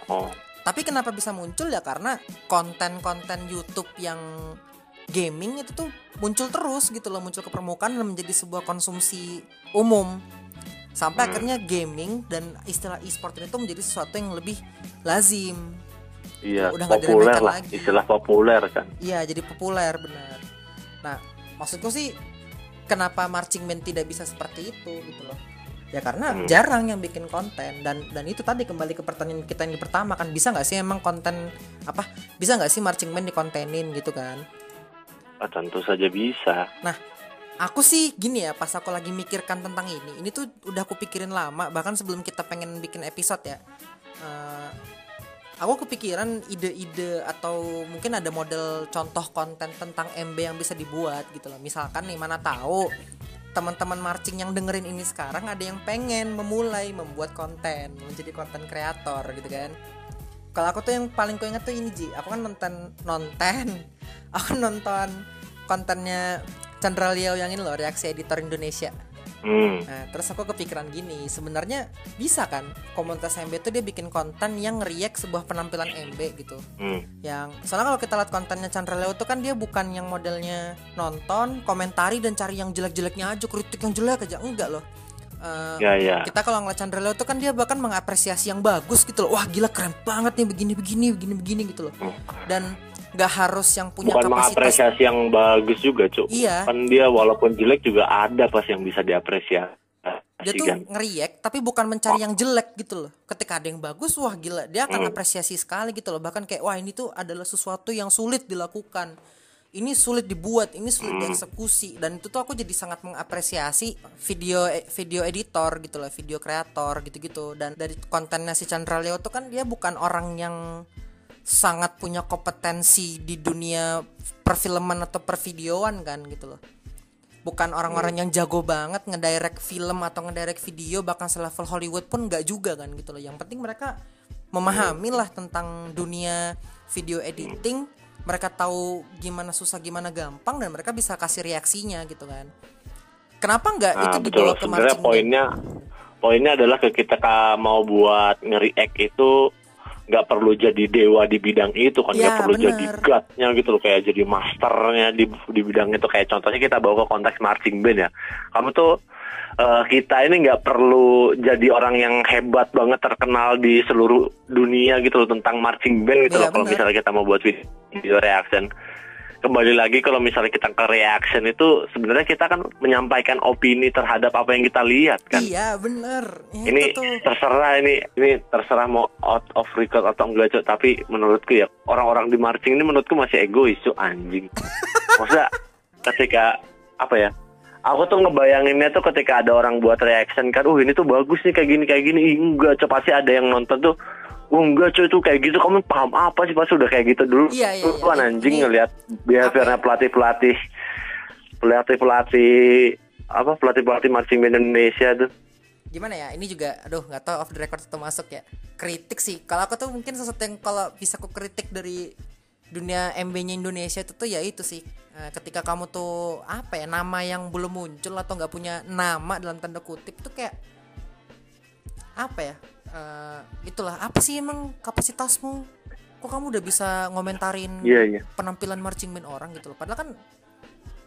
oh. Tapi kenapa bisa muncul? Ya karena konten-konten YouTube yang gaming itu tuh muncul terus gitu loh muncul ke permukaan dan menjadi sebuah konsumsi umum sampai Hmm. akhirnya gaming dan istilah e-sport ini tuh menjadi sesuatu yang lebih lazim iya Udah populer lah lagi. istilah populer kan Iya jadi populer benar. Nah maksudku sih kenapa marching band tidak bisa seperti itu gitu loh? Ya karena Hmm. jarang yang bikin konten dan dan itu tadi kembali ke pertanyaan kita yang pertama kan bisa nggak sih emang konten apa bisa nggak sih marching band dikontenin gitu kan? Ah, tentu saja bisa Aku sih gini ya pas aku lagi mikirkan tentang ini ini tuh udah aku pikirin lama bahkan sebelum kita pengen bikin episode ya. Eh, aku kepikiran ide-ide atau mungkin ada model contoh konten tentang MB yang bisa dibuat gitu loh. Misalkan nih mana tahu teman-teman marching yang dengerin ini sekarang ada yang pengen memulai membuat konten, menjadi konten kreator gitu kan. Kalau aku tuh yang paling ku inget tuh ini Ji, aku kan nonton nonton [LAUGHS] aku nonton kontennya Chandra Liao yang ini loh reaksi editor Indonesia. hmm Nah, terus aku kepikiran gini, sebenarnya bisa kan komunitas MB tuh dia bikin konten yang react sebuah penampilan MB gitu. hmm Yang soalnya kalau kita lihat kontennya Chandra Leo tuh kan dia bukan yang modelnya nonton, komentari dan cari yang jelek-jeleknya aja, kritik yang jelek aja enggak loh. Uh, Ya ya. kita kalau ngeliat Chandra Leo tuh kan dia bahkan mengapresiasi yang bagus gitu loh wah gila keren banget nih begini begini begini begini gitu loh dan nggak harus yang punya Bukan kapasitas mengapresiasi yang bagus juga, Cuk. Iya. Kan dia walaupun jelek juga ada pas yang bisa diapresiasi. dia tuh kan. ngeriak tapi bukan mencari yang jelek gitu loh ketika ada yang bagus wah gila dia akan apresiasi sekali gitu loh bahkan kayak wah ini tuh adalah sesuatu yang sulit dilakukan ini sulit dibuat ini sulit dieksekusi. Dan itu tuh aku jadi sangat mengapresiasi video video editor gitu loh video kreator gitu-gitu. Dan dari kontennya si Chandra Leo tuh kan dia bukan orang yang sangat punya kompetensi di dunia perfilman atau pervideoan kan gitu loh. Bukan orang-orang yang jago banget ngedirect film atau ngedirect video bahkan selevel Hollywood pun nggak juga kan gitu loh. Yang penting mereka memahami lah tentang dunia video editing mereka tahu gimana susah gimana gampang dan mereka bisa kasih reaksinya gitu kan kenapa nggak Nah, itu betul. dibawa ke Sebenarnya marching band? poinnya poinnya adalah ketika mau buat nge-react itu nggak perlu jadi dewa di bidang itu kan nggak Ya, perlu bener. jadi godnya gitu loh kayak jadi masternya di di bidang itu kayak contohnya kita bawa ke konteks marching band ya kamu tuh eh, kita ini nggak perlu jadi orang yang hebat banget terkenal di seluruh dunia gitu loh tentang marching band gitu Iya, loh. Kalau misalnya kita mau buat video, video reaction. Kembali lagi kalau misalnya kita ke reaction itu sebenarnya kita kan menyampaikan opini terhadap apa yang kita lihat kan? Iya bener Ya, ini itu tuh. terserah ini ini terserah mau out of record atau enggak cuk. Tapi menurutku ya orang-orang di marching ini menurutku masih egois cuk. Anjing. [LAUGHS] Maksudnya ketika apa ya aku tuh ngebayanginnya tuh ketika ada orang buat reaction kan uh ini tuh bagus nih kayak gini kayak gini. Ih, enggak cuk pasti ada yang nonton tuh Oh enggak cuy itu kayak gitu kamu paham apa sih? Pas udah kayak gitu dulu. Iya, iya, iya. kan anjing Ini- ngelihat behaviornya pelatih pelatih pelatih pelatih apa pelatih pelatih marching band Indonesia tuh. Gimana ya? Ini juga aduh nggak tahu off the record atau masuk ya. Kritik sih. Kalau aku tuh mungkin sesuatu yang kalau bisa aku kritik dari dunia MB-nya Indonesia itu tuh ya itu sih ketika kamu tuh apa ya nama yang belum muncul atau nggak punya nama dalam tanda kutip tuh kayak apa ya Eh, itulah apa sih emang kapasitasmu kok kamu udah bisa ngomentarin Iya, iya. penampilan marching band orang gitu loh padahal kan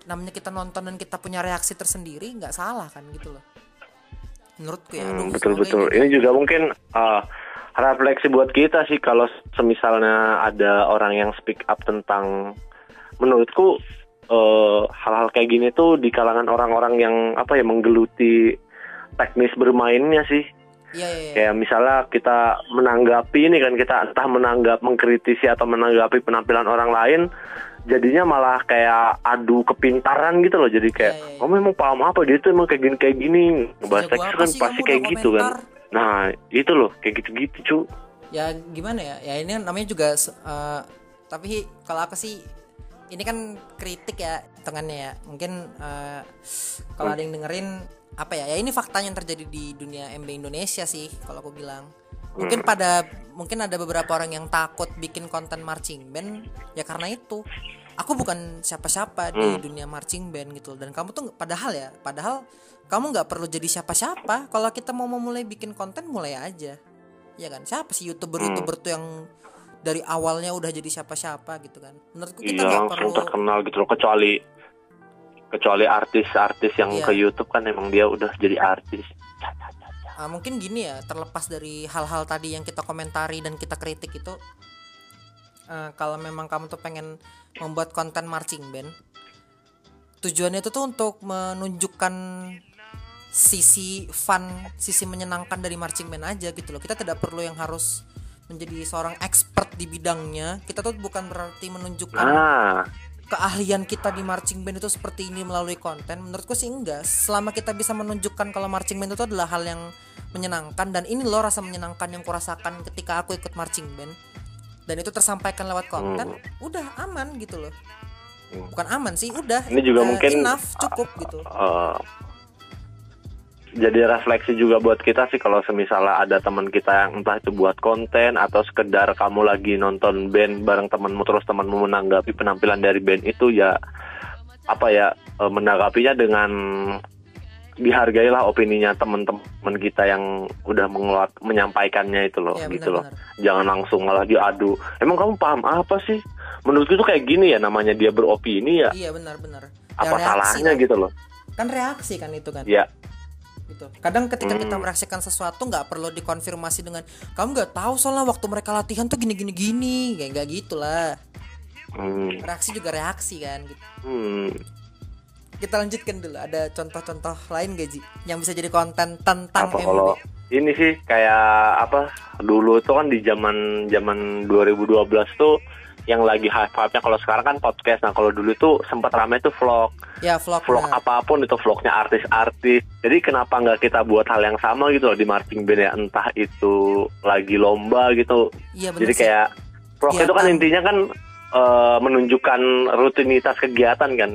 namanya kita nonton dan kita punya reaksi tersendiri nggak salah kan gitu loh menurutku ya Hmm, betul betul. ini- Ini juga mungkin uh, refleksi buat kita sih kalau semisalnya ada orang yang speak up tentang menurutku uh, hal-hal kayak gini tuh di kalangan orang-orang yang apa ya menggeluti teknis bermainnya sih. iya iya iya. Kayak misalnya kita menanggapi ini kan kita entah menanggap mengkritisi atau menanggapi penampilan orang lain jadinya malah kayak adu kepintaran gitu loh. Jadi kayak Iya, iya, iya. kamu emang ngebahas apa? Dia tuh emang kayak gini kayak gini. Jago teks kan pasti kayak gitu kan. nah itu loh kayak gitu-gitu cu. Ya gimana ya? Ya ini namanya juga eh, tapi kalau aku sih ini kan kritik ya hitungannya ya. Mungkin eh, kalau ada yang dengerin apa ya? Ya ini faktanya yang terjadi di dunia MB Indonesia sih kalau aku bilang. Mungkin pada mungkin ada beberapa orang yang takut bikin konten marching band. Ya karena itu. Aku bukan siapa-siapa di dunia marching band gitu dan kamu tuh padahal ya padahal kamu nggak perlu jadi siapa-siapa. Kalau kita mau memulai bikin konten mulai aja. Ya kan? Siapa sih youtuber youtuber tuh yang dari awalnya udah jadi siapa-siapa gitu kan. Menurutku kita iya langsung perlu terkenal gitu loh kecuali kecuali artis-artis yang Iya. ke YouTube kan emang dia udah jadi artis. Ah, mungkin gini ya terlepas dari hal-hal tadi yang kita komentari dan kita kritik itu eh, kalau memang kamu tuh pengen membuat konten marching band tujuannya itu tuh untuk menunjukkan sisi fun sisi menyenangkan dari marching band aja gitu loh. Kita tidak perlu yang harus menjadi seorang expert di bidangnya kita tuh bukan berarti menunjukkan nah keahlian kita di marching band itu seperti ini melalui konten. Menurutku sih enggak. Selama kita bisa menunjukkan kalau marching band itu adalah hal yang menyenangkan dan ini loh rasa menyenangkan yang kurasakan ketika aku ikut marching band. Dan itu tersampaikan lewat konten udah aman gitu loh. Bukan aman sih udah. Ini juga eh, mungkin- enough cukup gitu. Eh, jadi refleksi juga buat kita sih kalau semisalnya ada teman kita yang entah itu buat konten atau sekedar kamu lagi nonton band bareng temanmu terus temanmu menanggapi penampilan dari band itu ya apa ya eh, menanggapinya dengan dihargailah opininya teman-teman kita yang udah mengeluar menyampaikannya itu loh Iya, gitu loh. jangan langsung malah diadu emang kamu paham apa sih? Menurutku itu kayak gini ya namanya dia beropini ya. Iya benar-benar. Ya, apa salahnya lah. gitu loh. Kan reaksi kan itu kan. Ya gitu. Kadang ketika kita Hmm. mereaksikan sesuatu nggak perlu dikonfirmasi dengan kamu nggak tahu soalnya waktu mereka latihan tuh gini gini gini kayak nggak gitulah. Hmm. reaksi juga reaksi kan gitu. Hmm. kita lanjutkan dulu. Ada contoh-contoh lain gak Ji? Yang bisa jadi konten tentang apa MB kalau ini sih kayak apa? Dulu tuh kan di zaman zaman 2012 tuh yang lagi hype-hype-nya. Kalau sekarang kan podcast. Nah kalau dulu tuh sempat ramai tuh vlog. Ya vlog vlog nah. apa pun itu vlognya artis-artis. Jadi kenapa nggak kita buat hal yang sama gitu loh di marching band ya? Entah itu lagi lomba gitu. Iya jadi sih. kayak vlog itu kan Kegiatan. intinya kan eh, menunjukkan rutinitas kegiatan kan.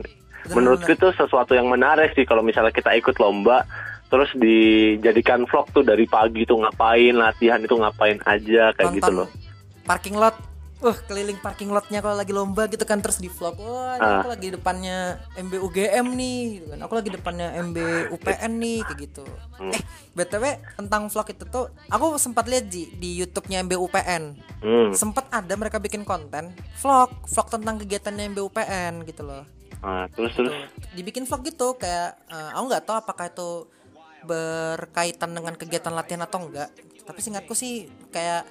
Bener, menurutku bener. itu sesuatu yang menarik sih kalau misalnya kita ikut lomba terus dijadikan vlog tuh dari pagi tuh ngapain latihan itu ngapain aja kayak gitu loh. parking lot uh keliling parking lotnya kalau lagi lomba gitu kan terus di vlog wah Ah. aku lagi depannya MB UGM nih gitu kan. Aku lagi depannya MB UPN nih kayak gitu. Hmm. eh btw tentang vlog itu tuh aku sempat lihat Ji di YouTube-nya MB UPN hmm. sempat ada mereka bikin konten vlog vlog tentang kegiatannya MB UPN gitu loh. Nah, terus terus? Tuh, dibikin vlog gitu kayak eh, aku nggak tahu apakah itu berkaitan dengan kegiatan latihan atau enggak tapi singkatku sih kayak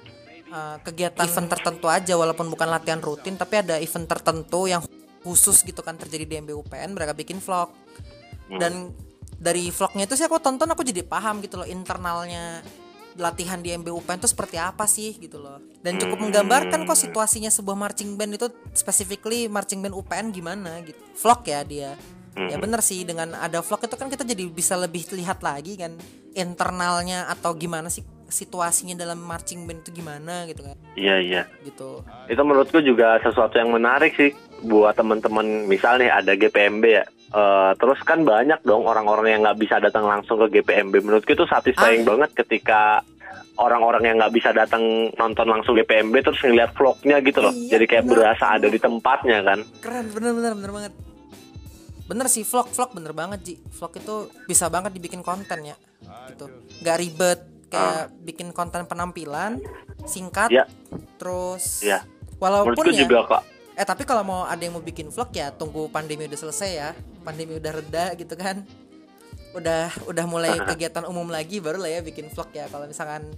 eh, kegiatan event tertentu aja walaupun bukan latihan rutin tapi ada event tertentu yang khusus gitu kan terjadi di MBUPN mereka bikin vlog. Dan dari vlognya itu sih aku tonton aku jadi paham gitu loh internalnya latihan di MBUPN itu seperti apa sih gitu loh. Dan cukup menggambarkan kok situasinya sebuah marching band itu specifically marching band UPN gimana gitu. Vlog ya dia. Ya bener sih dengan ada vlog itu kan kita jadi bisa lebih lihat lagi kan internalnya atau gimana sih situasinya dalam marching band itu gimana gitu kan? Iya iya. Gitu. Itu menurutku juga sesuatu yang menarik sih buat teman-teman misal nih ada GPMB ya. Eh, terus kan banyak dong orang-orang yang nggak bisa datang langsung ke GPMB menurutku itu satisfying banget ketika orang-orang yang nggak bisa datang nonton langsung GPMB terus ngeliat vlognya gitu loh. Iya, jadi kayak benar. berasa ada di tempatnya kan. Keren bener bener bener banget. Bener sih vlog vlog bener banget Ji. Vlog itu bisa banget dibikin konten ya. Gitu. Nggak ribet kayak bikin konten penampilan singkat Ya. terus Iya. walaupun ya juga kok eh tapi kalau mau ada yang mau bikin vlog ya tunggu pandemi udah selesai ya pandemi udah reda gitu kan udah udah mulai [LAUGHS] kegiatan umum lagi baru lah ya bikin vlog ya kalau misalkan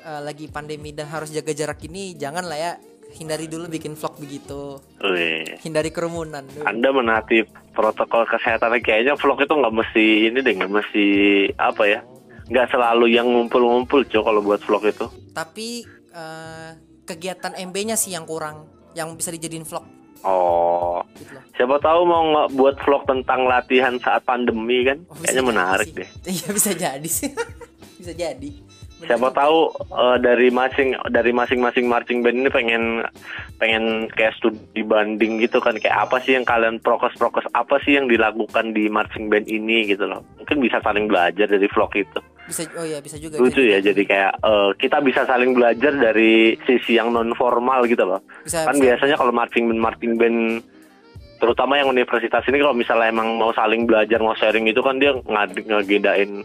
eh, lagi pandemi dan harus jaga jarak ini jangan lah ya hindari dulu bikin vlog begitu Wih. hindari kerumunan dulu. Anda menaati protokol kesehatan kayaknya vlog itu nggak mesti ini deh nggak mesti apa ya nggak selalu yang ngumpul-ngumpul cok kalau buat vlog itu. Tapi eh, kegiatan MB-nya sih yang kurang yang bisa dijadiin vlog. Oh. Gitu loh. siapa tahu mau nggak buat vlog tentang latihan saat pandemi kan? Oh, kayaknya menarik sih. deh. [LAUGHS] Iya bisa jadi sih. [LAUGHS] bisa jadi. Bener. siapa tahu eh, dari masing dari masing-masing marching band ini pengen pengen kayak studi banding gitu kan. Kayak apa sih yang kalian prokes-prokes? Apa sih yang dilakukan di marching band ini gitu loh. Mungkin bisa saling belajar dari vlog itu bisa oh ya bisa juga lucu ya jadi kayak eh, kita bisa saling belajar dari sisi yang non formal gitu loh. Bisa, kan bisa. biasanya kalau marching band marching band terutama yang universitas ini kalau misalnya emang mau saling belajar mau sharing itu kan dia ngad ngegedain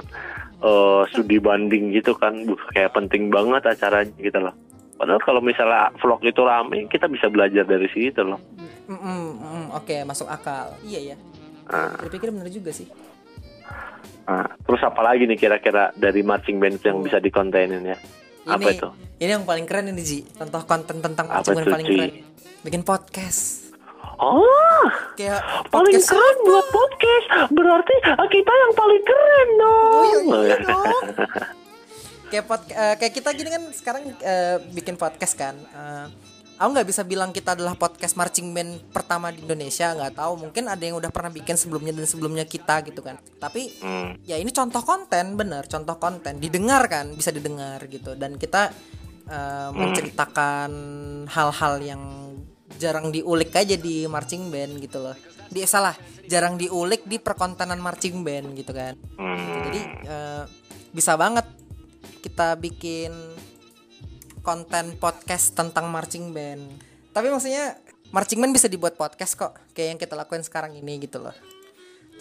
eh, studi banding gitu kan. Buh, kayak penting banget acaranya gitu loh. Padahal kalau misalnya vlog itu rame kita bisa belajar dari situ loh. Mm, mm, mm, oke masuk akal. Iya ya. Nah. berpikir bener juga sih Nah, terus apa lagi nih kira-kira dari marching band yang bisa dikontenin ya? Apa ini itu? ini yang paling keren ini Ji. Contoh konten tentang Apa marching band paling keren. Bikin podcast. Oh kayak paling podcast keren buat podcast. Berarti kita yang paling keren dong. Oh iya, iya dong. kayak pod, eh, kayak kita gini kan sekarang eh, bikin podcast kan. Eh, aku nggak bisa bilang kita adalah podcast marching band pertama di Indonesia, nggak tahu. Mungkin ada yang udah pernah bikin sebelumnya dan sebelumnya kita gitu kan. Tapi Hmm. ya ini contoh konten, bener, contoh konten. Didengar kan, bisa didengar gitu. Dan kita eh, menceritakan hal-hal yang jarang diulik aja di marching band gitu loh. Di salah, jarang diulik di perkontenan marching band gitu kan. Hmm. Jadi eh, bisa banget kita bikin konten podcast tentang marching band. Tapi maksudnya marching band bisa dibuat podcast kok, kayak yang kita lakuin sekarang ini gitu loh.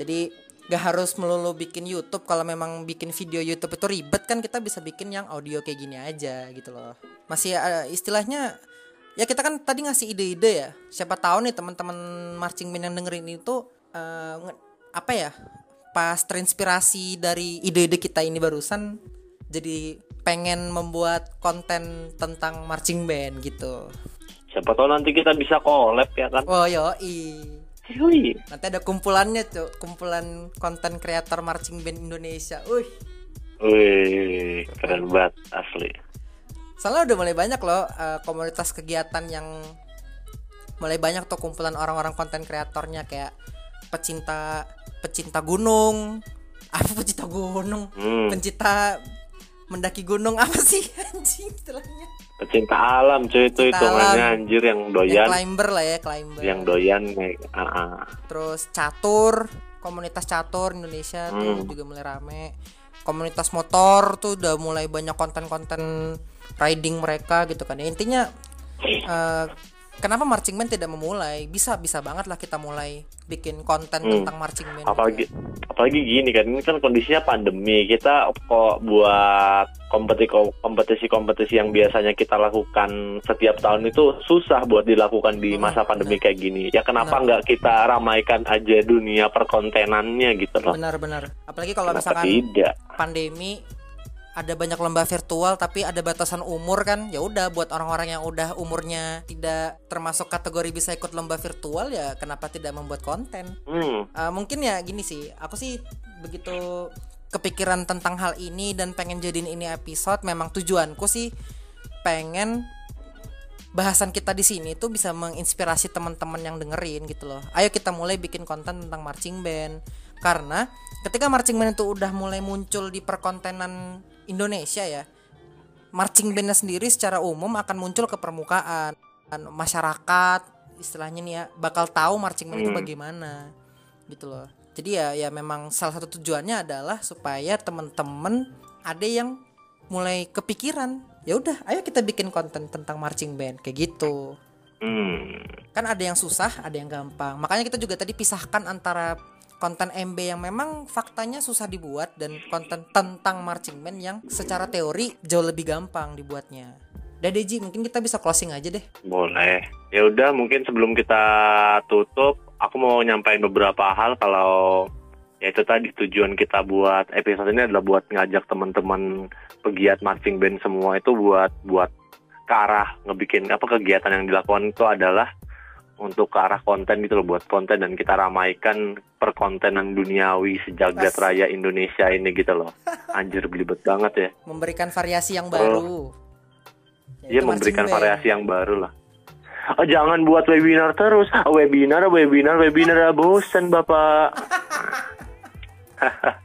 Jadi gak harus melulu bikin YouTube kalau memang bikin video YouTube itu ribet kan kita bisa bikin yang audio kayak gini aja gitu loh. Masih ada istilahnya ya kita kan tadi ngasih ide-ide ya. Siapa tahu nih teman-teman marching band yang dengerin itu eh, nge- apa ya? pas terinspirasi dari ide-ide kita ini barusan jadi pengen membuat konten tentang marching band gitu. Siapa tahu nanti kita bisa collab ya kan? Oh yo i. Nanti ada kumpulannya tuh, kumpulan konten kreator marching band Indonesia. Wih. Wih, keren banget asli. Soalnya udah mulai banyak loh uh, komunitas kegiatan yang mulai banyak tuh kumpulan orang-orang konten kreatornya kayak pecinta pecinta gunung, [LAUGHS] apa pecinta gunung, Hmm. pencinta mendaki gunung apa sih [LAUGHS] anjing istilahnya? Pecinta alam cuy itu hitungannya anjir yang Yang doyan, climber lah ya, climber. yang doyan naik. ah, ah. Terus catur, komunitas catur Indonesia tuh Hmm. juga mulai rame. Komunitas motor tuh udah mulai banyak konten-konten riding mereka gitu kan. Ya, intinya eh, kenapa marching band tidak memulai? Bisa bisa banget lah kita mulai bikin konten Hmm. tentang marching band. gitu apalagi ya. apalagi gini kan ini kan kondisinya pandemi kita kok buat kompetisi kompetisi kompetisi yang biasanya kita lakukan setiap tahun itu susah buat dilakukan di masa pandemi kayak gini ya kenapa Benar. nggak kita ramaikan aja dunia perkontenannya gitu loh Benar-benar. Apalagi kalau kenapa misalkan tidak pandemi ada banyak lomba virtual tapi ada batasan umur kan? Ya udah buat orang-orang yang udah umurnya tidak termasuk kategori bisa ikut lomba virtual ya kenapa tidak membuat konten? Hmm. Eh, mungkin ya gini sih aku sih begitu kepikiran tentang hal ini dan pengen jadiin ini episode memang tujuanku sih pengen bahasan kita di sini tuh bisa menginspirasi teman-teman yang dengerin gitu loh. Ayo kita mulai bikin konten tentang marching band. Karena ketika marching band itu udah mulai muncul di perkontenan Indonesia ya, marching bandnya sendiri secara umum akan muncul ke permukaan. Masyarakat istilahnya nih ya bakal tahu marching band itu Hmm. bagaimana gitu loh. Jadi ya ya memang salah satu tujuannya adalah supaya temen-temen ada yang mulai kepikiran ya udah ayo kita bikin konten tentang marching band kayak gitu. Hmm. Kan ada yang susah ada yang gampang. Makanya kita juga tadi pisahkan antara konten MB yang memang faktanya susah dibuat dan konten tentang marching band yang secara teori jauh lebih gampang dibuatnya. Udah deh Ji, mungkin kita bisa closing aja deh. Boleh. Ya udah mungkin sebelum kita tutup aku mau nyampain beberapa hal kalau ya itu tadi tujuan kita buat episode ini adalah buat ngajak teman-teman pegiat marching band semua itu buat buat ke arah ngebikin apa kegiatan yang dilakukan itu adalah untuk ke arah konten gitu loh buat konten dan kita ramaikan perkontenan duniawi sejagat raya Indonesia ini gitu loh [LAUGHS] anjir belibet banget ya memberikan variasi yang baru Iya Yaitu memberikan variasi yang baru lah. Oh, jangan buat webinar terus. Ah, Webinar, webinar, webinar. Ah, Bosen bapak. [LAUGHS]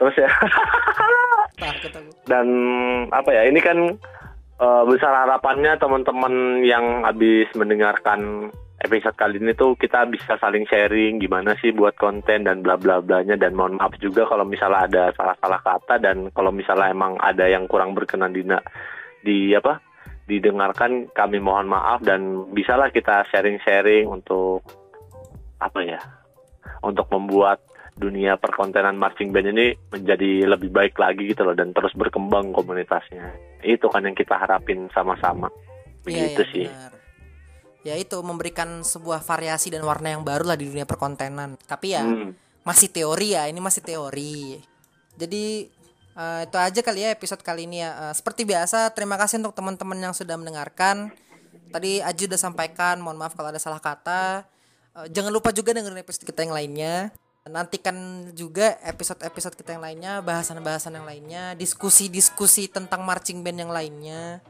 terus ya. Aku. Dan apa ya? Ini kan eh, besar harapannya teman-teman yang habis mendengarkan episode kali ini tuh kita bisa saling sharing gimana sih buat konten dan bla bla blanya. Dan mohon maaf juga kalau misalnya ada salah-salah kata dan kalau misalnya emang ada yang kurang berkenan di di apa didengarkan kami mohon maaf dan bisalah kita sharing-sharing untuk apa ya untuk membuat dunia perkontenan marching band ini menjadi lebih baik lagi gitu loh dan terus berkembang komunitasnya itu kan yang kita harapin sama-sama Iya, begitu iya, sih benar. Ya itu memberikan sebuah variasi dan warna yang baru lah di dunia perkontenan. Tapi ya Hmm. masih teori ya, ini masih teori. Jadi eh, itu aja kali ya episode kali ini ya. Eh, seperti biasa, terima kasih untuk teman-teman yang sudah mendengarkan. Tadi Aji udah sampaikan, mohon maaf kalau ada salah kata. Eh, jangan lupa juga dengerin episode kita yang lainnya. Nantikan juga episode-episode kita yang lainnya, bahasan-bahasan yang lainnya, diskusi-diskusi tentang marching band yang lainnya.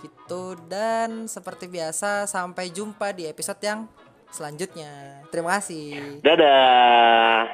Gitu. Dan seperti biasa sampai jumpa di episode yang selanjutnya. Terima kasih. Dadah